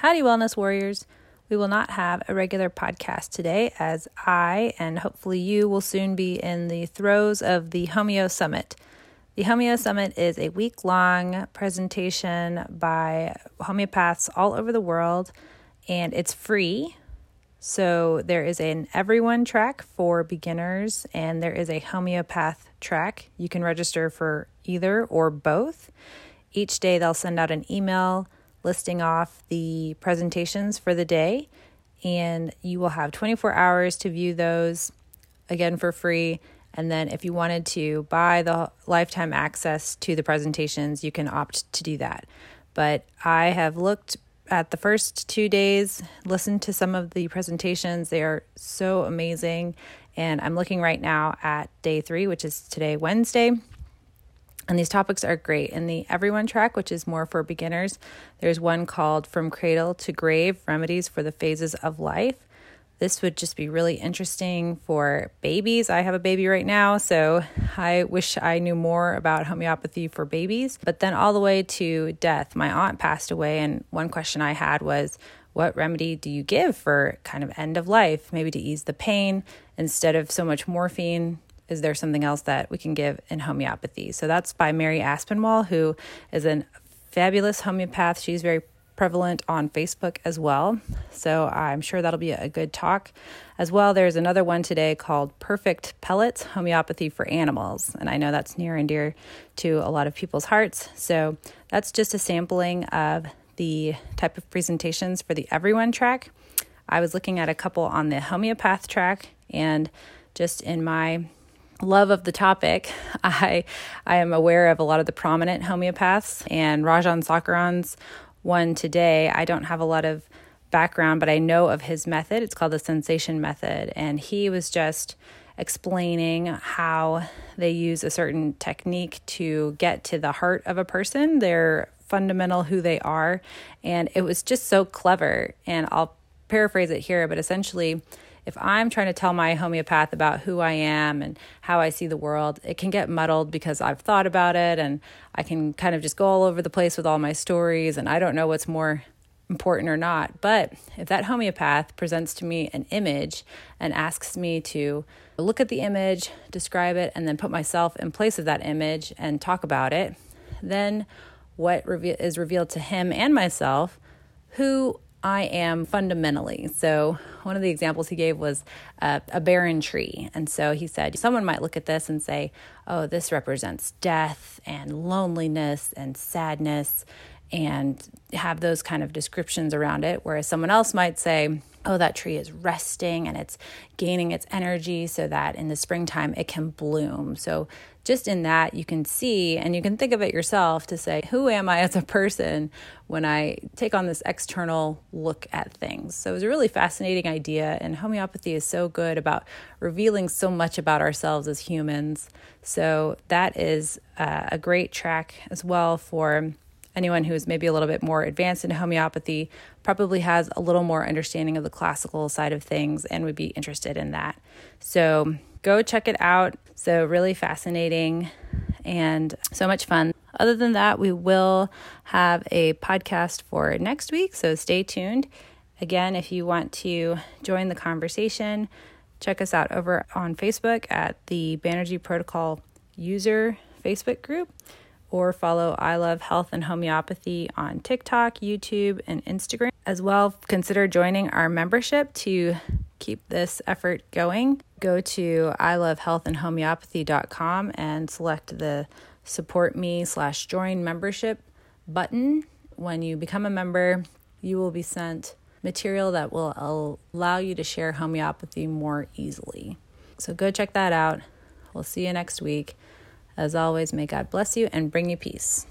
Howdy, Wellness Warriors. We will not have a regular podcast today as I and hopefully you will soon be in the throes of the Homeo Summit. The Homeo Summit is a week long presentation by homeopaths all over the world and it's free. So there is an everyone track for beginners and there is a homeopath track. You can register for either or both. Each day they'll send out an email listing off the presentations for the day, and you will have 24 hours to view those again for free. And then, if you wanted to buy the lifetime access to the presentations, you can opt to do that. But I have looked at the first two days, listened to some of the presentations. They are so amazing. And I'm looking right now at day three, which is today, Wednesday. And these topics are great. In the Everyone track, which is more for beginners, there's one called From Cradle to Grave Remedies for the Phases of Life. This would just be really interesting for babies. I have a baby right now, so I wish I knew more about homeopathy for babies. But then, all the way to death, my aunt passed away, and one question I had was, What remedy do you give for kind of end of life? Maybe to ease the pain instead of so much morphine is there something else that we can give in homeopathy? So that's by Mary Aspinwall, who is a fabulous homeopath. She's very prevalent on Facebook as well. So I'm sure that'll be a good talk. As well, there's another one today called Perfect Pellets Homeopathy for Animals. And I know that's near and dear to a lot of people's hearts. So that's just a sampling of the type of presentations for the Everyone track. I was looking at a couple on the homeopath track and just in my love of the topic, I I am aware of a lot of the prominent homeopaths and Rajan Sankaran's one today. I don't have a lot of background, but I know of his method. It's called the sensation method, and he was just explaining how they use a certain technique to get to the heart of a person, their fundamental who they are, and it was just so clever. And I'll paraphrase it here, but essentially if I'm trying to tell my homeopath about who I am and how I see the world, it can get muddled because I've thought about it and I can kind of just go all over the place with all my stories and I don't know what's more important or not. But if that homeopath presents to me an image and asks me to look at the image, describe it, and then put myself in place of that image and talk about it, then what is revealed to him and myself who I am fundamentally. So, one of the examples he gave was a, a, barren tree. And so he said, someone might look at this and say, oh, this represents death and loneliness and sadness and have those kind of descriptions around it. Whereas someone else might say, oh, that tree is resting and it's gaining its energy so that in the springtime it can bloom. So, just in that, you can see and you can think of it yourself to say, who am I as a person when I take on this external look at things? So, it was a really fascinating idea, and homeopathy is so good about revealing so much about ourselves as humans. So, that is uh, a great track as well for anyone who's maybe a little bit more advanced in homeopathy probably has a little more understanding of the classical side of things and would be interested in that. So go check it out. So, really fascinating and so much fun. Other than that, we will have a podcast for next week. So, stay tuned. Again, if you want to join the conversation, check us out over on Facebook at the Banerji Protocol user Facebook group or follow I Love Health and Homeopathy on TikTok, YouTube, and Instagram. As well, consider joining our membership to keep this effort going. Go to I Love Health and ilovehealthandhomeopathy.com and select the support me slash join membership button. When you become a member, you will be sent material that will allow you to share homeopathy more easily. So go check that out. We'll see you next week. As always, may God bless you and bring you peace.